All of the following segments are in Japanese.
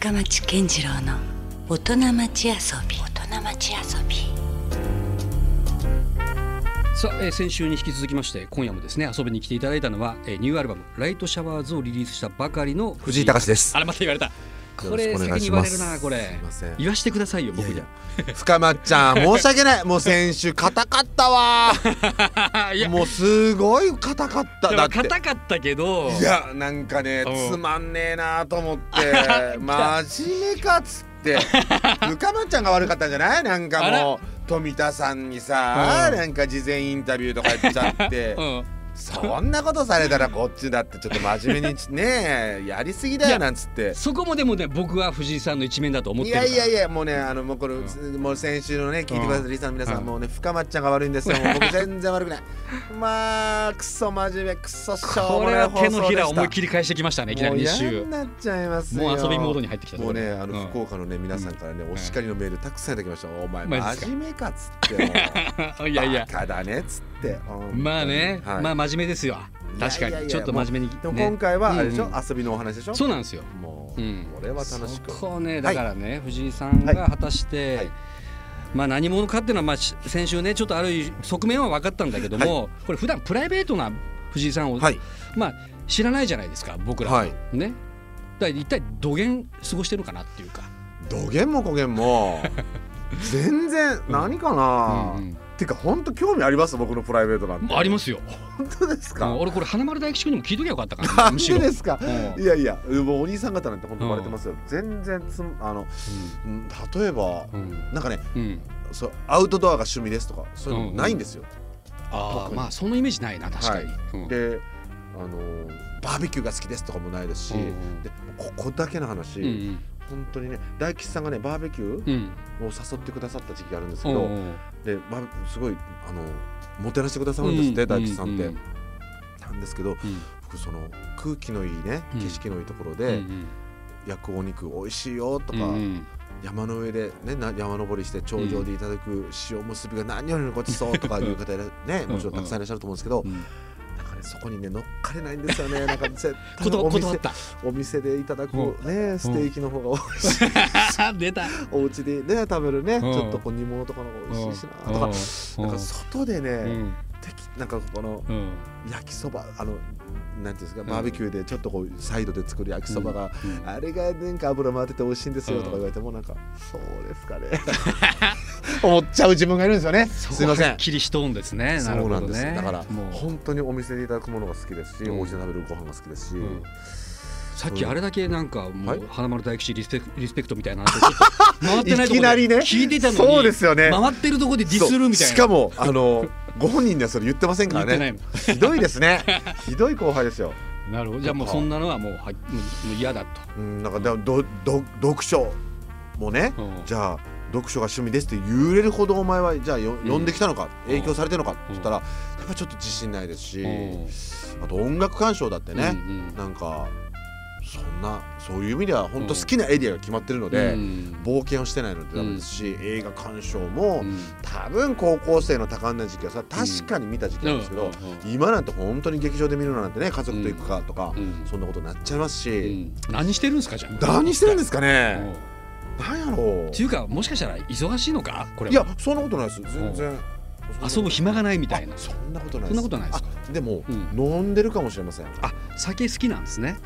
深町健次郎の大人町遊び。大人町遊び。さあ、えー先週に引き続きまして今夜もですね遊びに来ていただいたのは、えーニューアルバム「ライトシャワーズ」をリリースしたばかりの藤井隆です。あれまた言われたこれ先に言われるなこれ。言わしてくださいよ僕にいやいや深松ちゃん 申し訳ない。もう先週硬かったわ。もうすごい硬かった。だって。硬かったけど。いやなんかねうん。つまんねえなと思って。真面目かっつって。深松ちゃんが悪かったんじゃない？なんかもう富田さんにさ、うん。なんか事前インタビューとか言っちゃって。うんそんなことされたらこっちだってちょっと真面目にね やりすぎだよなんつって。そこもでもね僕は藤井さんの一面だと思っいてるから。やいやいやもうねあのもうこれ、もう先週のね聞いてくださったリスナーの皆さん、うんもうね深松ちゃんが悪いんですよ。僕全然悪くない。まあクソ真面目クソしょうこもない手のひら思いり切り返してきましたねいきなり2もう週なっちゃいますよもう遊びモードに入ってきたもうねあのうん。福岡のね皆さんからねお叱りのメールたくさんいただきました。お前真面目かっつって いやいや。バカだねっつって本当にまあね、はい。まあ真面目ですよ。確かに。ちょっと真面目に、ね、でも今回はあれでしょ、うん。遊びのお話でしょ？そうなんですよ。もう、うん。これは楽しく。そこねだからね、藤井さんが果たして、はい。まあ何者かっていうのはまあし先週ねちょっとある側面は分かったんだけども、これ普段プライベートな藤井さんを、はい。まあ知らないじゃないですか僕ら。はい。ね。だ一体どげん過ごしてるのかなっていうか、どげんもこげんも。全然何かな、うんてか本当興味あります？僕のプライベートなんて。うんありますよ、本当ですか、うん俺これ花丸大吉君にも聞いときゃよかったかな なでですか？うん。いやいやもうお兄さん方なんて本当バレてますよ、全然つんあのうん。例えばうん。なんかねうん。そうアウトドアが趣味ですとかそういうのないんですよ、ああまあそのイメージないな確かに、であのバーベキューが好きですとかもないですし、ここだけの話、うん本当にね大吉さんがねバーベキューを誘ってくださった時期があるんですけど、うんうんで、まあ、すごいあのもてなしてくださるんですって、うん大吉さんって。うんなんですけどうん。僕その空気のいいねうん。景色のいいところうんで焼くお肉美味しいよとか、山の上で、ね、な山登りして頂上でいただく塩結びが何よりのごちそうとかいう方ねもちろんたくさんいらっしゃると思うんですけど、そこにね乗っかれないんですよね。なんか絶対お店断った。お店でいただくうねステーキの方が美味しい。出た。お家でね食べるねうん。ちょっとこう煮物とかの方が美味しいしなとか。なんか外でね、なんかこのうん。焼きそばあのなんていうんですかバーベキューでちょっとこうサイドで作る焼きそばが、うん。あれがなんか油回ってて美味しいんですよとか言われてもなんか、そうですかね。思っちゃう自分がいるんですよね。すいません。きりしとんですね。なるほどそうなんです、ね。だからもう。本当にお店でいただくものが好きですし、うん。お家で食べるご飯が好きですし、うんさっきあれだけなんかもはい？う花丸大吉リスペクリスペクトみたいな回ってないとこいきなりね？聞いてたのにそうですよね。回ってるとこでディスるみたいな。しかもあのご本人にはそれ言ってませんからね。のひどいですね。ひどい後輩ですよ。なるほど。じゃあもうそんなのはもうはもう嫌だと。うんなんかだどど読書もね、うん。じゃあ読書が趣味ですって言えるほどお前はじゃあよ、ん。読んできたのかうん。影響されてるのかって言ったら、やっぱちょっと自信ないですし、うん。あと音楽鑑賞だってね、うん。なんかそんなそういう意味では本当好きなエリアが決まってるので、うん。冒険をしてないのでダメですし、映画鑑賞も、うん。多分高校生の多感な時期はさ確かに見た時期なんですけど、うん。今なんて本当に劇場で見るのなんてね家族と行くかとか、うん。そんなことになっちゃいますし、うん。何してるんですかじゃあ？何してるんですかうね、ん。なんやろう。っていうかもしかしたら忙しいのか？これいやそんなことないです。全然。遊ぶ暇がないみたいな。あそんなことないそんなことないですか？あでも、うん。飲んでるかもしれません。あ酒好きなんですね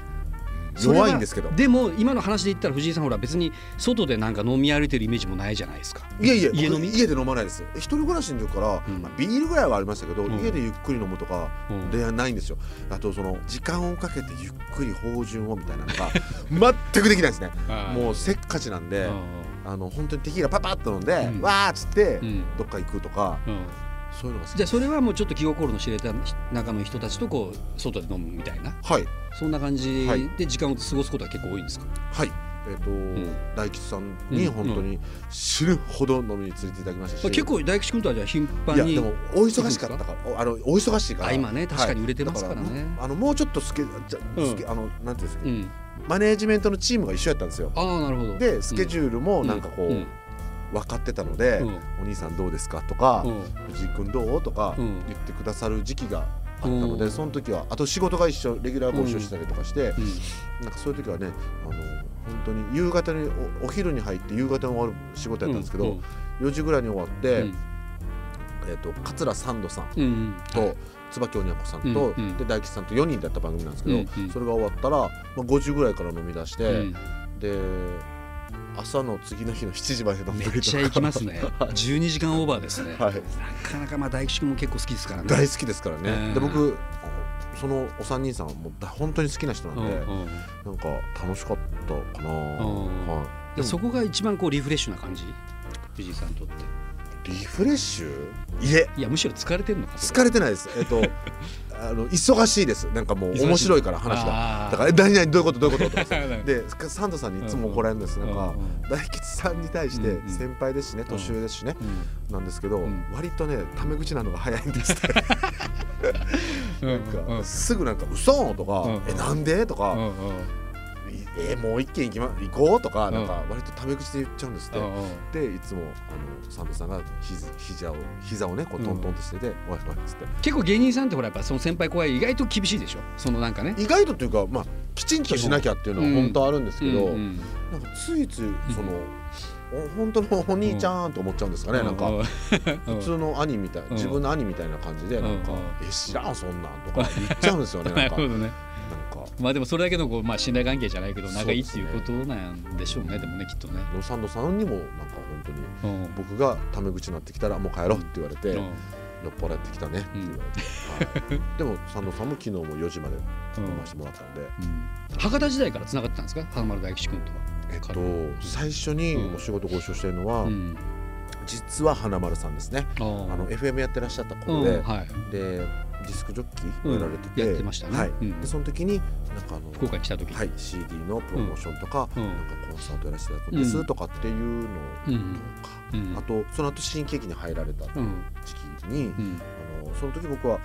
弱いんですけど。でも今の話で言ったら藤井さんほら別に外でなんか飲み歩いてるイメージもないじゃないですか。いやいや家飲み？僕家で飲まないです。一人暮らしの時から、うん。まあ、ビールぐらいはありましたけど、うん家でゆっくり飲むとかうん。ではないんですよ。あとその時間をかけてゆっくり芳醇をみたいなのが 全くできないですね。もうせっかちなんで、あの本当にテキーラパパッと飲んで、うん。わーっつって、うん。どっか行くとかうんそういうのがじゃあそれはもうちょっと気心の知れた中の人たちとこう外で飲むみたいな。はい。そんな感じはい。で時間を過ごすことは結構多いんですか、はいえっ、と、ん。大吉さんにうん。本当に死ぬほど飲みに連れていただきましたし、結構大吉君とはじゃあ頻い繁にやでもお忙しかったから。おあのお忙しいから。あ今ね確かに売れてますからね。だあのもうちょっとスケじゃ、うん。スケあのなんていうんですか、うん。マネージメントのチームが一緒やったんですよ。ああなるほど。でスケジュールもなんかこう、うん分かってたので、うん。お兄さんどうですかとか、うん。藤井君どうとかうん。言ってくださる時期があったのでうん。その時はあと仕事が一緒レギュラー募集したりとかして、うん。なんかそういう時はねあの本当に夕方におお昼に入って夕方に終わる仕事やったんですけど、うん。4時ぐらいに終わって、うん。えー、と桂三度さんと、椿鬼奴さんと、で大吉さんと4人だった番組なんですけど、それが終わったら、まあ、5時ぐらいから飲み出して、うん。で朝の次の日の7時まで飲んでめっちゃ行きますね。12時間オーバーですね、はい、なかなかまあ大吉君も結構好きですからね。大好きですからね、うん。で僕そのお三人さんはもうだ本当に好きな人なんで、なんか楽しかったかな、ん。はい、でそこが一番こうリフレッシュな感じ？藤井さんにとってリフレッシュ？いえ。いやむしろ疲れてるのか疲れてないです。えっと あの忙しいです。なんかもう面白いから話が。だから「え何々どういうことどういうこと?」と でサンドさんにいつも怒られるんです。なんかうんうん大吉さんに対してうんうん先輩ですしね年上ですしね。うんなんですけどん。割とねタメ口なのが早いんですね うんなんかすぐなんか「嘘!」とかうん「えなんで?」とかうんうん「えもう一軒行きま行こう?」とかなんか割とタメ口で言っちゃうんですって。うんうんでいつもあのサンドさんが膝膝を膝をねこうトントンとしてて「おいおい」っつって。結構芸人さんってほらやっぱその先輩後輩意外と厳しいでしょ？そのなんかね。意外とというかまあきちんとしなきゃっていうのは本当あるんですけど、うんうん。なんかついついその、お本当のお兄ちゃんと思っちゃうんですかね、なんか。う普通の兄みたい、ん。自分の兄みたいな感じでなんかうん「え知らんそんなん」とか言っちゃうんですよね なんなんるほどね。かまあでもそれだけのこうまあ信頼関係じゃないけど仲いいっていうことなんでしょうねでもねきっとね。でもサンドさんにもなんか本当にうん。僕がタメ口になってきたらもう帰ろうって言われて、うん。酔っ払ってきたねって言われて、はい、でもサンドさんも昨日も4時まで飲ませてもらったんで、うん。博多時代から繋がってたんですか？花丸大吉君とは。えっと最初にお仕事ご一緒してるのは、うん。実は花丸さんですね。ああの FM やってらっしゃったう頃で、ん。はい。でディスクジョッキーをやられてて、うんやってましたね。はい。うん。でその時になんかあの福岡に来た時はい CD のプロモーションとか、うん。なんかコンサートやらせていただくんです、うんとかっていうのとか、うん。うん。あとその後新喜劇に入られた時うん期に、うん。あのその時僕は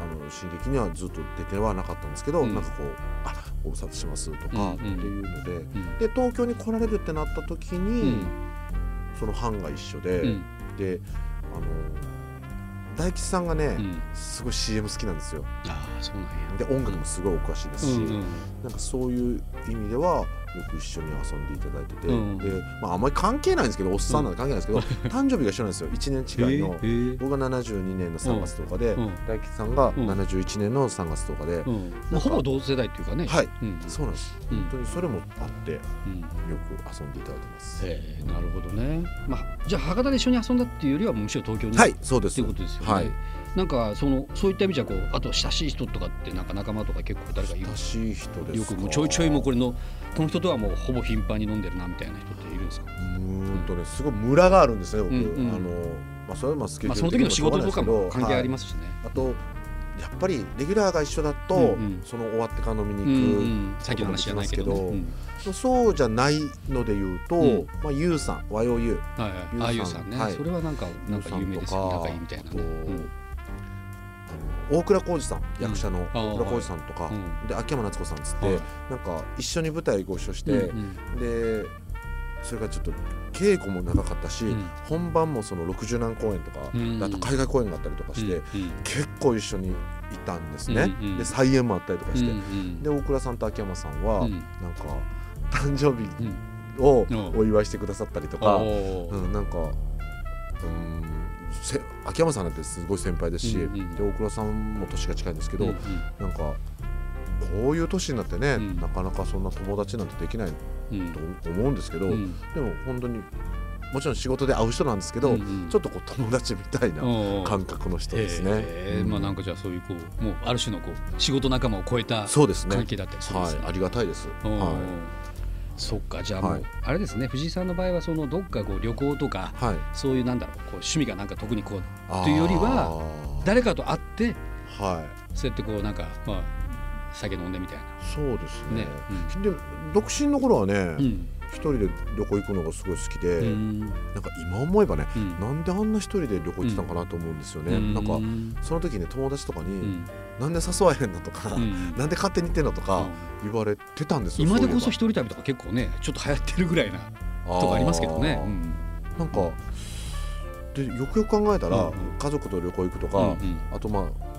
あの新劇にはずっと出てはなかったんですけど、うん。なんかこう「あご無沙汰します」とかっていうので、うん。で東京に来られるってなった時に、その班が一緒で、うん。であの大吉さんがね、うん。すごい CM 好きなんですよ。ああそうなんや。で音楽もすごいお詳しいですし、うんうん。なんかそういう意味ではよく一緒に遊んでいただいてて、うん。で、まあ、あんまり関係ないんですけどおっさんなんで関係ないんですけど、誕生日が一緒なんですよ。1年違いの、えー僕が72年の3月10日で、うん。大吉さんがうん。71年の3月10日で、うん。まあほぼ同世代っていうかね。はい。うん。そうなんです。うん。本当にそれもあってようん。く遊んでいただいてます、ええなるほどね。まあじゃあ博多で一緒に遊んだっていうよりはむしろ東京にはいそうです。っていうことですよね、はいなんかそのそういった意味じゃこうあと親しい人とかってなんか仲間とか結構誰かいる親しい人ですよくもうちょいちょいもうこれのこの人とはもうほぼ頻繁に飲んでるなみたいな人っているんですか、うーんとねす。ごいムラがあるんですね僕、うんうん。あのまあそれはまあスケジュまあ、ールその時の仕事とかも関係ありまますしね、あとやっぱりレギュラーが一緒だと、うんうん。その終わってから飲みうんに行く、うん、さっきの話じゃないけど,、こともでうんそうじゃないので言うと、うん。まあゆうさん和洋ゆうはいはい、ああゆうさんね、はい。それはなんかなんか有名ですよ仲いいみたいなね、大倉浩二さん役者の大倉浩二さんとか、うん。で秋山夏子さんっつって、はい。なんか一緒に舞台ご一緒して、うんでそれからちょっと稽古も長かったし、うん。本番もその60何公演とか、あと海外公演があったりとかして、うん。結構一緒にいたんですね、で再演もあったりとかして、で大倉さんと秋山さんは、うん。なんか誕生日うん。をうん。お祝いしてくださったりとか、うん、なんかうんせ秋山さんなんてすごい先輩ですし、うんうんで大倉さんも年が近いんですけど、うんうん。なんかこういう年になってね、うん。なかなかそんな友達なんてできないうん。と思うんですけど、うん。でも本当にもちろん仕事で会う人なんですけど、うんうん。ちょっとこう友達みたいな感覚の人ですね。うんへー。まあなんかじゃあそういうこうもうある種のこう仕事仲間を超えたそうですね。関係だったりするんですね。はい、ありがたいです。はそっかじゃあもう、はい。あれですね藤井さんの場合はそのどっかこう旅行とかい、はい、そういうなんだろうこう趣味がなんか特にこうというよりは誰かと会ってはい、そうやってこうなんかまあ酒飲んでみたいな。そうですね。ねで独身の頃はね、うん。一人で旅行行くのがすごい好きで、うん。なんか今思えばね、うん。なんであんな一人で旅行行ってたのかなと思うんですよね。うん。なんかうんその時ね友達とかに、うんなんで誘わへんのとか、うん。なんで勝手に行ってんのとか言われてたんですよ。今でこそ一人旅とか結構ねちょっと流行ってるぐらいなとこありますけどね。うん。なんかでよくよく考えたら、うんうん。家族と旅行行くとか、うんうん。あとまあ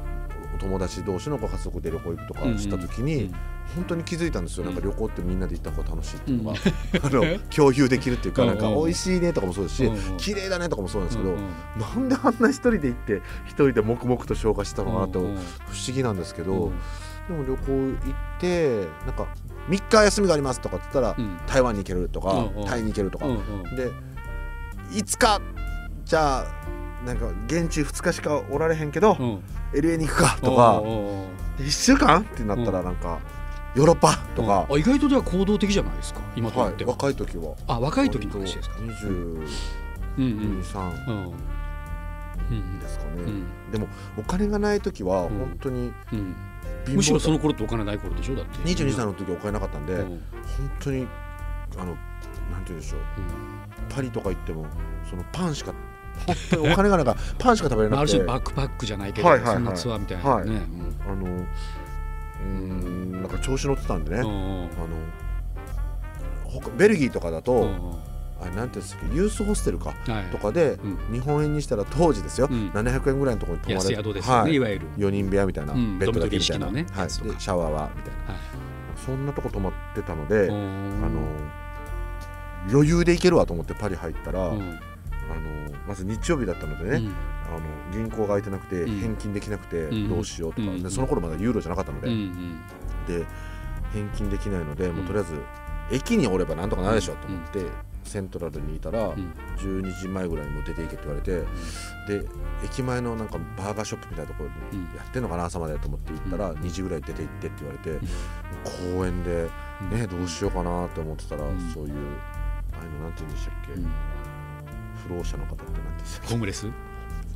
友達同士のご家族で旅行行くとかした時に、うん。本当に気づいたんですよ、なんか旅行ってみんなで行った方が楽しいっていうのが、うん。あ の共有できるっていうか、うん。なんか美味しいねとかもそうですし、うん。綺麗だねとかもそうなんですけど、なんであんな一人で行って一人で黙々と消化してたのかなって不思議なんですけど、うん。でも旅行行ってなんか3日休みがありますとかって言ったら、うん。台湾に行けるとか、タイに行けるとか、で5日じゃあなんか現地2日しかおられへんけど、うん。LA に行くかとかおうおうおう。で1週間ってなったらなんか、ヨーロッパとか、あ意外とでは行動的じゃないですか今とっては、若い時は。あ若い時の話ですか？22、うんうん3うん。うん。ですかね、うん。でもお金がない時はうん。本当にうん。貧むしろその頃ってお金ない頃でしょ？だって。22歳の時はお金なかったんで、うん。本当にあのなんて言うんでしょう。パリとか行ってもそのパンしか本当にお金がなんかパンしか食べれなくて。る種バックパックじゃないけど、はいはいはい。そんなツアーみたいなね、はい。あのうーんなんか調子乗ってたんでね、うんうん。あの他ベルギーとかだと、うんうん。あれなんていうんですかユースホステルかはい。とかで、うん。日本円にしたら当時ですよ、うん。700円ぐらいのところに泊ま安れ宿ですよね、はい。い、わゆる、4人部屋みたいな、うん。ベッドだけみたいな、ね。はい、シャワーはみたいな。はい。そんなとこ泊まってたので、うあんの余裕で行けるわと思ってパリ入ったら、まず日曜日だったのでね、うん。あの銀行が開いてなくてうん。返金できなくてうん。どうしようとか、うん。でその頃まだユーロじゃなかったので、で返金できないので、もううん。とりあえず駅におればなんとかなるでしょと思って、セントラルにいたら、うん。12時前ぐらいにもう出ていけって言われて、で駅前のなんかバーガーショップみたいなところにうん。やってんのかな朝までと思って行ったら、うん。2時ぐらい出て行ってって言われて、公園でねどうしようかなと思ってたら、うん。そういうああいうのなんて言うんでしたっけ、うん不老者の方ってなんですホームレス、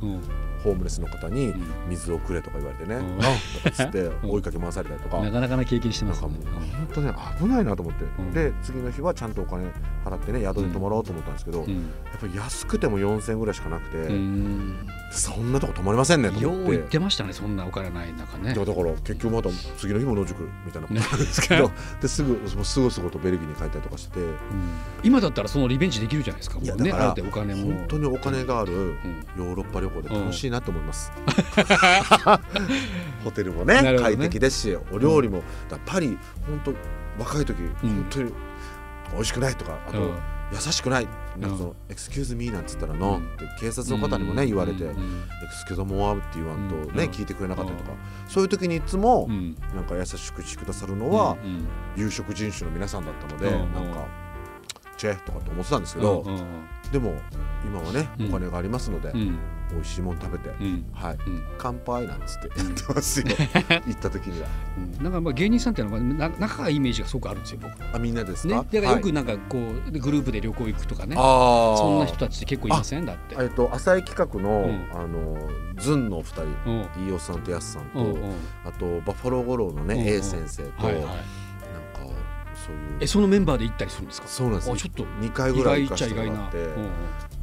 ホームレスの方にうん。水をくれとか言われてね、うん。あとかつって うん。追いかけ回されたりとか、なかなかな経験してますね。なんかもう本当ね危ないなと思って、ん。で次の日はちゃんとお金払ってね宿に泊まろうと思ったんですけど、やっうん。ぱり安くても4000円ぐらいしかなくて、うん。そんなとこ泊まりませんねとよう思って。言ってましたねそんなお金ない中ね。だから結局また次の日も野宿みたいなことなんですけど、ですぐすぐすぐとベルギーに帰ったりとかして。今だったらそのリベンジできるじゃないですか。いやだからお金も。本当にお金があるうん。ヨーロッパ旅行で楽しいなと思います、ホテルもねね。快適ですしお料理も、だからパリ本当若い時、本当に美味しくないとかあと、うん。優しくない。なんかその、 Excuse me なんつったら Noって警察の方にもね、言われて、うん。 Excusez-moi って言わんとね、うん。聞いてくれなかったりとか、そういう時にいつも、うん。なんか優しくしてくださるのは、うん。有色人種の皆さんだったので、うん。なんかチェとかって思ってたんですけど、でも今はねうん。お金がありますので、うん美味しいもの食べて、うん。はい。うん。乾杯なんつって。言ってますよ。行った時には。うん。なんかまあ芸人さんっていうのはな仲がいいイメージがすごくあるんですよ僕。あみんなですか、ね。だからよくはいなんかこうグループで旅行行くとかね。そんな人たちって結構いません？だって。えっと浅井企画の、うん。あのズンのお二人。うん。飯尾さんとやすさんと、あとバッファロー五郎のね、A 先生と、なんかそういう。えそのメンバーで行ったりするんですか？そうなんです。あちょっと2回意ぐらい行かせてもらって、うん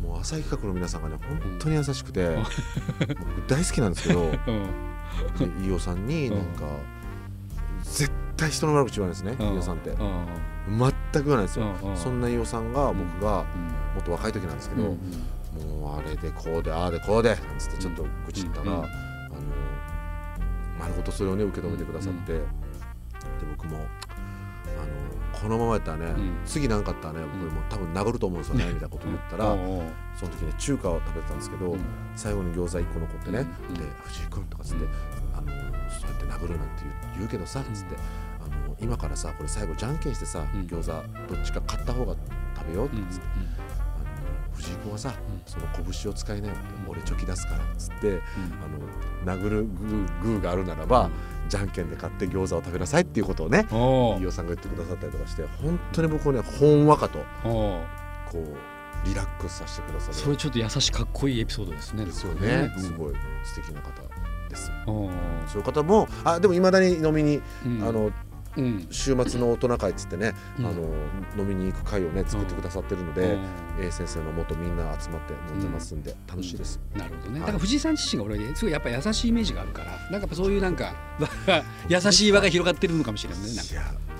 もう浅井企画の皆さんがね本当に優しくて、僕大好きなんですけど 飯尾さんになんか、絶対人の悪口言わないですね、うん。飯尾さんって。全く言わないですよ、そんな飯尾さんが僕がうん。もっと若い時なんですけど、うん。もうあれでこうでああでこうでなんつってちょっと愚痴ったら、うん。あの丸ごとそれをね受け止めてくださって、で僕もあのこのままやったらね、ん。次なんかあったらね僕もう多分殴ると思うんですよね、みたいなこと言ったら、その時ね中華を食べてたんですけど、うん。最後に餃子1個残ってね、うん。で藤井君とかつって、あのそうやって殴るなんて言うけどさ、つってあの今からさこれ最後じゃんけんしてさ、うん。餃子どっちか買った方が食べようってうん。つって、あの藤井君はさ、ん。その拳を使いなよって、俺チョキ出すからっつって、うん。あの殴るグーグーがあるならば、じゃんけんで買って餃子を食べなさいっていうことをねお飯尾さんが言ってくださったりとかして本当に僕をねほんわかとおこうリラックスさせてくださる。それちょっと優しいかっこいいエピソードですねですよね、うん。すごい素敵な方です。そういう方もあでもいまだに飲みに、うん。あのうん週末の大人会っつってね、うん。あの飲みに行く会をね作ってくださってるので、うん。A 先生のもとみんな集まって飲んでますんで、楽しいです、なるほどね。はい。だから藤井さん自身が俺すごいやっぱ優しいイメージがあるから、なんかやっぱそういうなんか 優しい輪が広がってるのかもしれないね。なんか。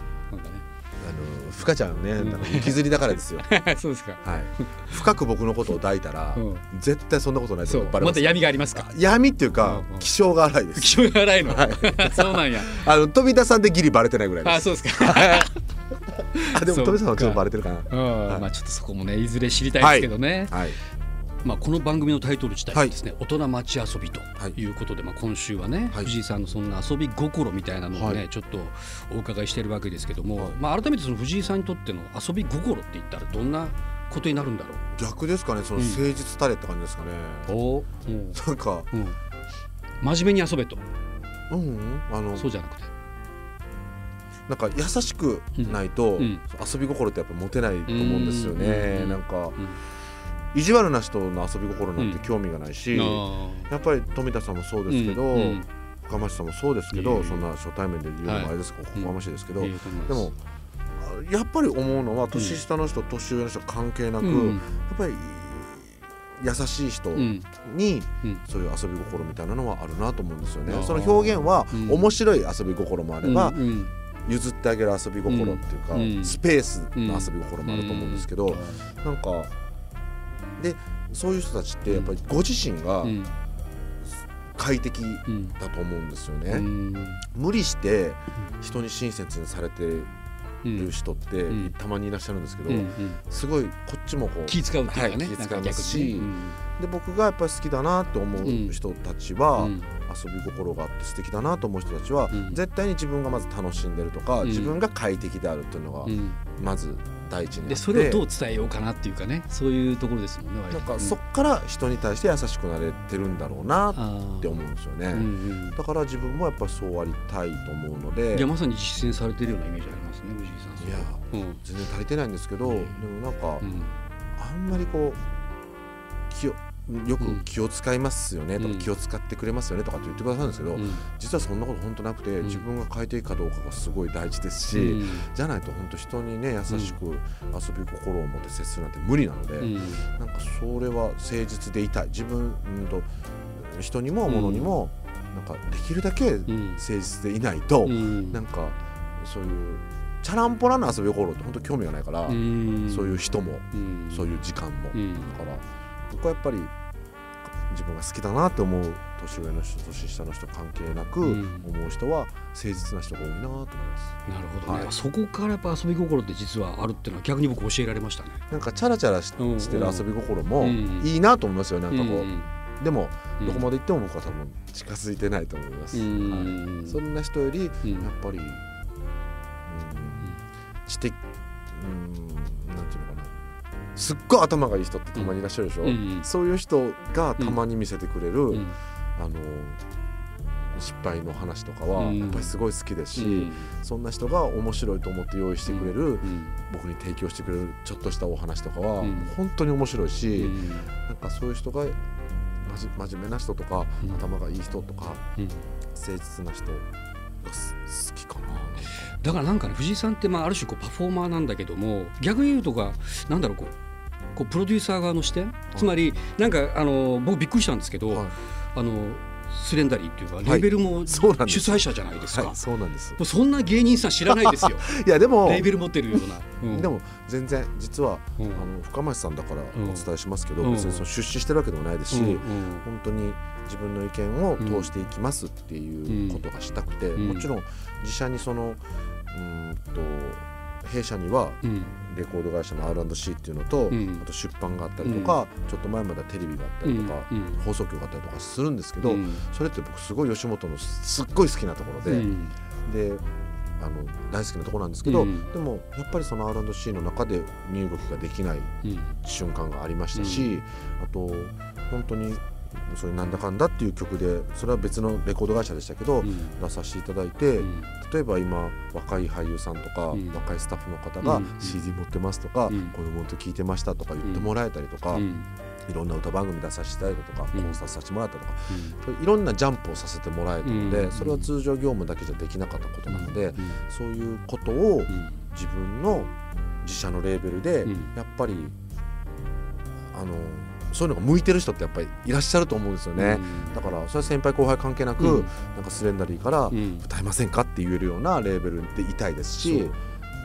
あのふかちゃんね、うん。なんか雪吊りだからですよ。そうですか。はい。深く僕のことを抱いたら、うん。絶対そんなことないとバレまた闇がありますか？闇っていうか、うんうん。気性が荒いです。気性が荒いの、はい。そうなんや。あの飛田さんでギリバレてないぐらいです。あそうですか。あでもそう飛田さんはちょっとバレてるかな。うん。はい。まあちょっとそこもねいずれ知りたいですけどね、はいまあ、この番組のタイトル自体はですね、大人町遊びとはい。いうことで、まあ、今週はね、はい。藤井さんのそんな遊び心みたいなのをね、はい。ちょっとお伺いしているわけですけども、はい。まあ、改めてその藤井さんにとっての遊び心って言ったらどんなことになるんだろ逆ですかねそのうん。誠実たれって感じですかね、うお、うん。なんかうん、真面目に遊べと。うんうん。あのそうじゃなくて。なんか優しくないと、うん。遊び心ってやっぱ持てないと思うんですよね、うん。なんかうん意地悪な人の遊び心なんうん。て興味がないし、あやっぱり富田さんもそうーですけど、深町さんもそうですけど、そんな初対面で言うのもあれですけど、はい。おこがましいですけど、でもあやっぱり思うのは年下の人、年上の人関係なく、うん。やっぱり優しい人うん。にうん。そういう遊び心みたいなのはあるなと思うんですよね。その表現はうん。面白い遊び心もあれば、譲ってあげる遊び心っていうか、うん。スペースの遊び心もあると思うんですけど、なんかでそういう人たちってやっぱりご自身がうん。快適うんだと思うんですよね。うん。無理して人に親切にされてうんる人ってうん。たまにいらっしゃるんですけど、すごいこっちもこう気使うっていうかね、はい気使いなんか逆ますしで僕がやっぱり好きだなと思う人たちは、うん。遊び心があって素敵だなと思う人たちは、うん。絶対に自分がまず楽しんでるとか、うん。自分が快適であるっていうのがうん。まず第一にあって、でそれをどう伝えようかなっていうかねそういうところですもんねなんかそっから人に対して優しくなれてるんだろうなっって思うんですよね、うんうんだから自分もやっぱりそうありたいと思うので。いやまさに実践されてるようなイメージありますね藤井さん。いやうん。全然足りてないんですけど、うん。でもなんか、うん。あんまりこう気をよく気を使いますよねとか、うん気を使ってくれますよねとかって言ってくださるんですけど、うん。実はそんなこと本当なくて、ん。自分が快適かどうかがすごい大事ですし、うん。じゃないと本当人にね優しく遊び心を持って接するなんて無理なので、うん。なんかそれは誠実でいたい。自分うんと人にも物にも、なんかできるだけ誠うん。実でいないと、うん。なんかそういうチャランポラな遊び心って本当興味がないから、うん。そういう人も、うん。そういう時間も、うん。だから僕はやっぱり自分が好きだなって思う年上の人年下の人関係なくうん。思う人は誠実な人が多いなと思います。なるほどね、はい。そこからやっぱ遊び心って実はあるっていうのは逆に僕教えられましたね。なんかチャラチャラしてる遊び心もうんいいなと思いますよなんかこう、うんでもうん。どこまで行っても僕は多分近づいてないと思います、うんはい、そんな人よりやっうんぱり、うん、知的うんなんていうのかなすっごい頭がいい人ってたまにいらっしゃるでしょ、うんそういう人がたまに見せてくれる、うん。あの失敗の話とかはうん。やっぱりすごい好きですし、うん。そんな人が面白いと思って用意してくれる、うん。僕に提供してくれるちょっとしたお話とかは、うん。本当に面白いし、うん。なんかそういう人が真面目な人とか、うん。頭がいい人とかうん。誠実な人がす好きだからなんかね藤井さんってまあある種こうパフォーマーなんだけども逆に言うとかなんだろうこうこうプロデューサー側の視点？つまりなんかあの僕びっくりしたんですけど、はい。あのスレンダリーっていうかレーベルも主催者じゃないですか、はい、そうなんです。そんな芸人さん知らないですよ。いやでもレーベル持ってるような、うん。でも全然実は、うん。あの深町さんだからうん。お伝えしますけど、うん。別にその出資してるわけでもないですし、うんうん。本当に自分の意見を通していきますっていうことがしたくて、うん。もちろん自社にそのうーんと弊社にはうん。レコード会社の R&C っていうのと、うん。あと出版があったりとか、ちょっと前まではテレビがあったりとか、うん。うん。放送局があったりとかするんですけど、うん。それって僕すごい吉本のすっごい好きなところで、うん。であの大好きなところなんですけど、うん。でもやっぱりその R&C の中で身動きができないうん。瞬間がありましたし、あと本当にそういうなんだかんだっていう曲でそれは別のレコード会社でしたけど、うん。出させていただいて、うん。例えば今若い俳優さんとか、うん。若いスタッフの方がうん。CD 持ってますとか、うん。子供と聞いてましたとか言ってもらえたりとか、うん。いろんな歌番組出させていただいたとか、うん。コンサートさせてもらったとかいろんなジャンプをさせてもらえたので、うん。それは通常業務だけじゃできなかったことなので、うん。そういうことをうん。自分の自社のレーベルで、うん。やっぱりあのそういうのが向いてる人ってやっぱりいらっしゃると思うんですよね。だからそれは先輩後輩関係なく、うん。なんかスレンダリーからうん。歌えませんかって言えるようなレーベルでいたいですし。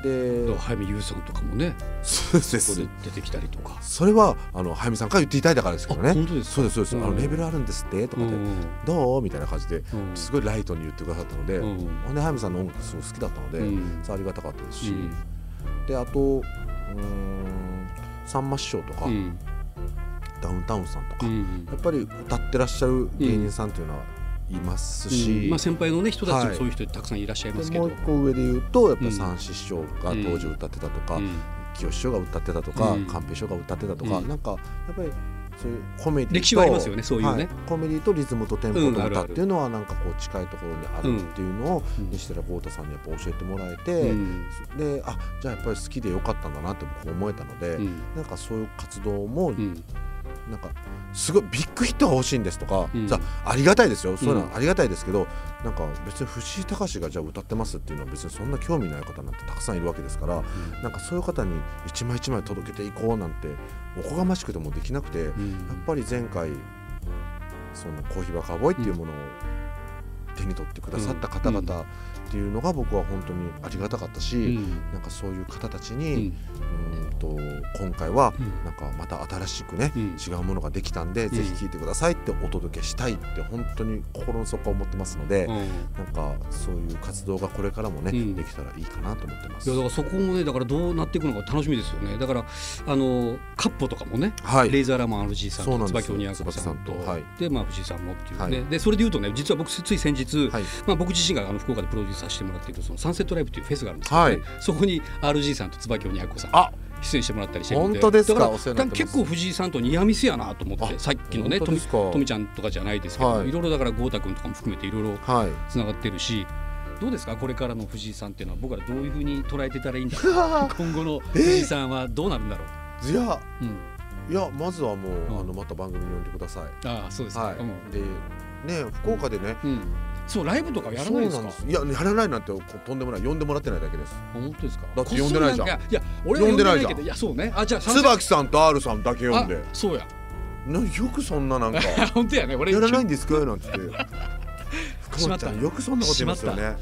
で早見優さんとかもねそうでここすで出てきたりとか。それはあの早見さんから言っていただいたからですけどね。そうですそうです、うん。あのレベルあるんですってとかで、うん。どう？みたいな感じでうん。すごいライトに言ってくださったので、うん。ほんで早見さんの音楽すごい好きだったので、うん。ありがたかったですし、うん。であとうーんさんま師匠とか、うんダウンタウンさんとか、うんやっぱり歌ってらっしゃる芸人さんというのはいますし、うんまあ、先輩の、ね、人たちはい。もそういう人たくさんいらっしゃいますけど、でもう一個上で言うとやっぱうん三師匠が当時歌ってたとか、うん。清志師匠が歌ってたとか、うん。寛平師匠が歌ってたとか、うん。なんかやっぱりそういうコメディと歴史はありますよねそういうね。はコメディとリズムとテンポの歌っていうのはなんかこう近いところにあるっていうのをうん西寺豪太さんにやっぱ教えてもらえて、うん。であじゃあやっぱり好きでよかったんだなって僕思えたので、うん。なんかそういう活動もうんなんかすごいビッグヒットが欲しいんですとか、うん。じゃあありがたいですよ。そういうのうん。はありがたいですけど、なんか別に藤井隆がじゃあ歌ってますっていうのは別にそんな興味ない方なんてたくさんいるわけですから、なんかそういう方に一枚一枚届けていこうなんておこがましくてもできなくて、やっうんぱり前回その Coffee Bar Cowboy っていうものを手に取ってくださった方々っていうのが僕は本当にありがたかったし、うん。なんかそういう方たちうに、ん。うんと今回はうん。なんかまた新しくね、うん。違うものができたんで、ぜひ聴いてくださいってお届けしたいって本当に心の底思ってますので、うん。なんかそういう活動がこれからもね、うん。できたらいいかなと思ってます。いやだからそこもねだからどうなっていくのか楽しみですよね。だからあのカッポとかもね、はい。レイザーラマン RG さんと椿鬼奴さんとで、まあ、藤井さんもっていうね、はでそれでいうとね実は僕つい先日、はい。まあ、僕自身があの福岡でプロデュースさせてもらっているそのサンセットライブというフェスがあるんですけど、ねはい。そこに RG さんと椿鬼奴さんあ。出演してもらったりしてるんで本当ですか？だらお世話になってます。結構藤井さんとニアミスやなと思ってあさっきのねとみちゃんとかじゃないですけど、はい。い、ろいろだから豪太君とかも含めていろいろはい。つながってるしどうですか？これからの藤井さんっていうのは僕らどういうふうに捉えてたらいいんだろう？今後の藤井さんはどうなるんだろう、いや。うん、いやまずはもう、うん。あのまた番組に呼んでください。ああそうですか、はい、うん。でね福岡でね、うん、そうライブとかやらないですか？いややらないなんてことんでもない。呼んでもらってないだけです。あ本当ですか？だって呼んでないじゃん。いや俺は呼んでないけどいやそうね。あじゃあ椿さんと R さんだけ呼んで。あそうや。なよくそんななんか。本当やね。俺やらないんですか？なんて。言って福しまった。本ちゃんよくそんなこと言いますよね。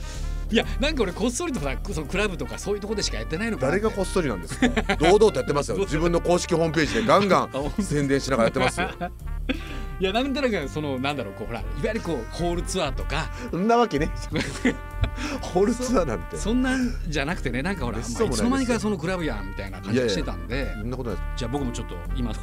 いやなんか俺こっそりとさそのクラブとかそういうとこでしかやってないのか。な誰がこっそりなんですか？堂々とやってますよ。自分の公式ホームページでガンガンあ宣伝しながらやってますよ いやなんとなくそのなんだろうこうほらいわゆるこうホールツアーとか。そんなわけね。ホールツアーなんて。そんなんじゃなくてねなんかほら、まいつの間にかそのクラブやんみたいな感じがしてたんで。そんなことないじゃあ僕もちょっと今の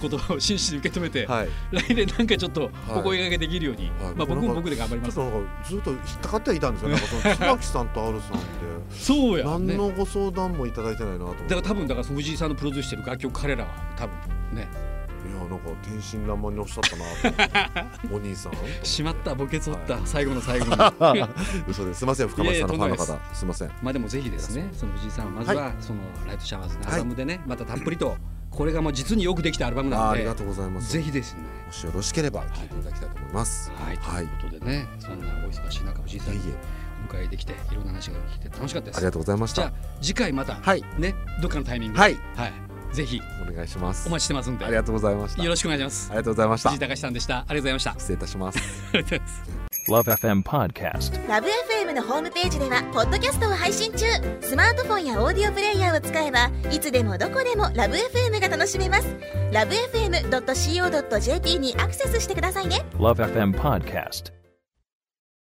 言葉を真摯に受け止めて、はい。来年なんかちょっとお声掛けできるように、はい。まあ僕も僕で頑張ります。ずっと引っかかってはいたんですよなんかその椿さんと R さんって。そうやね。何のご相談もいただいてないなとだから多分だから藤井さんのプロデュースしてる楽曲彼らは多分ねいやなんか天真爛漫におっしゃったなとお兄さん。しまったボケ取った、最後の最後に。嘘です。すいません。深町さんのファンの方。すいません。まあでもぜひですねその藤井さんはまずはそのライトシャワーズのアルバムでね、またたっぷりと これがもう実によくできたアルバムなんでありがとうございます。ぜひですね。もしよろしければ聞いていただきたいと思います。はい、はい。ということでねそんなお忙しい中藤井さんにいえいえ。お迎えできていろんな話が聞けて楽しかったです。ありがとうございました。じゃあ次回また、はい。ねどっかのタイミングで。はい。はい、ぜひお願いします。お待ちしてますんで。ありがとうございました。よろしくお願いします。ありがとうございました。藤井隆さんでした。ありがとうございました。失礼いたします。ありがとうございます。Love FM Podcast. ラブ f m のホームページではポッドキャストを配信中。スマートフォンやオーディオプレイヤーを使えばいつでもどこでもラブ f m が楽しめます。ラブ FM.co.jp にアクセスしてくださいね。Love FM Podcast.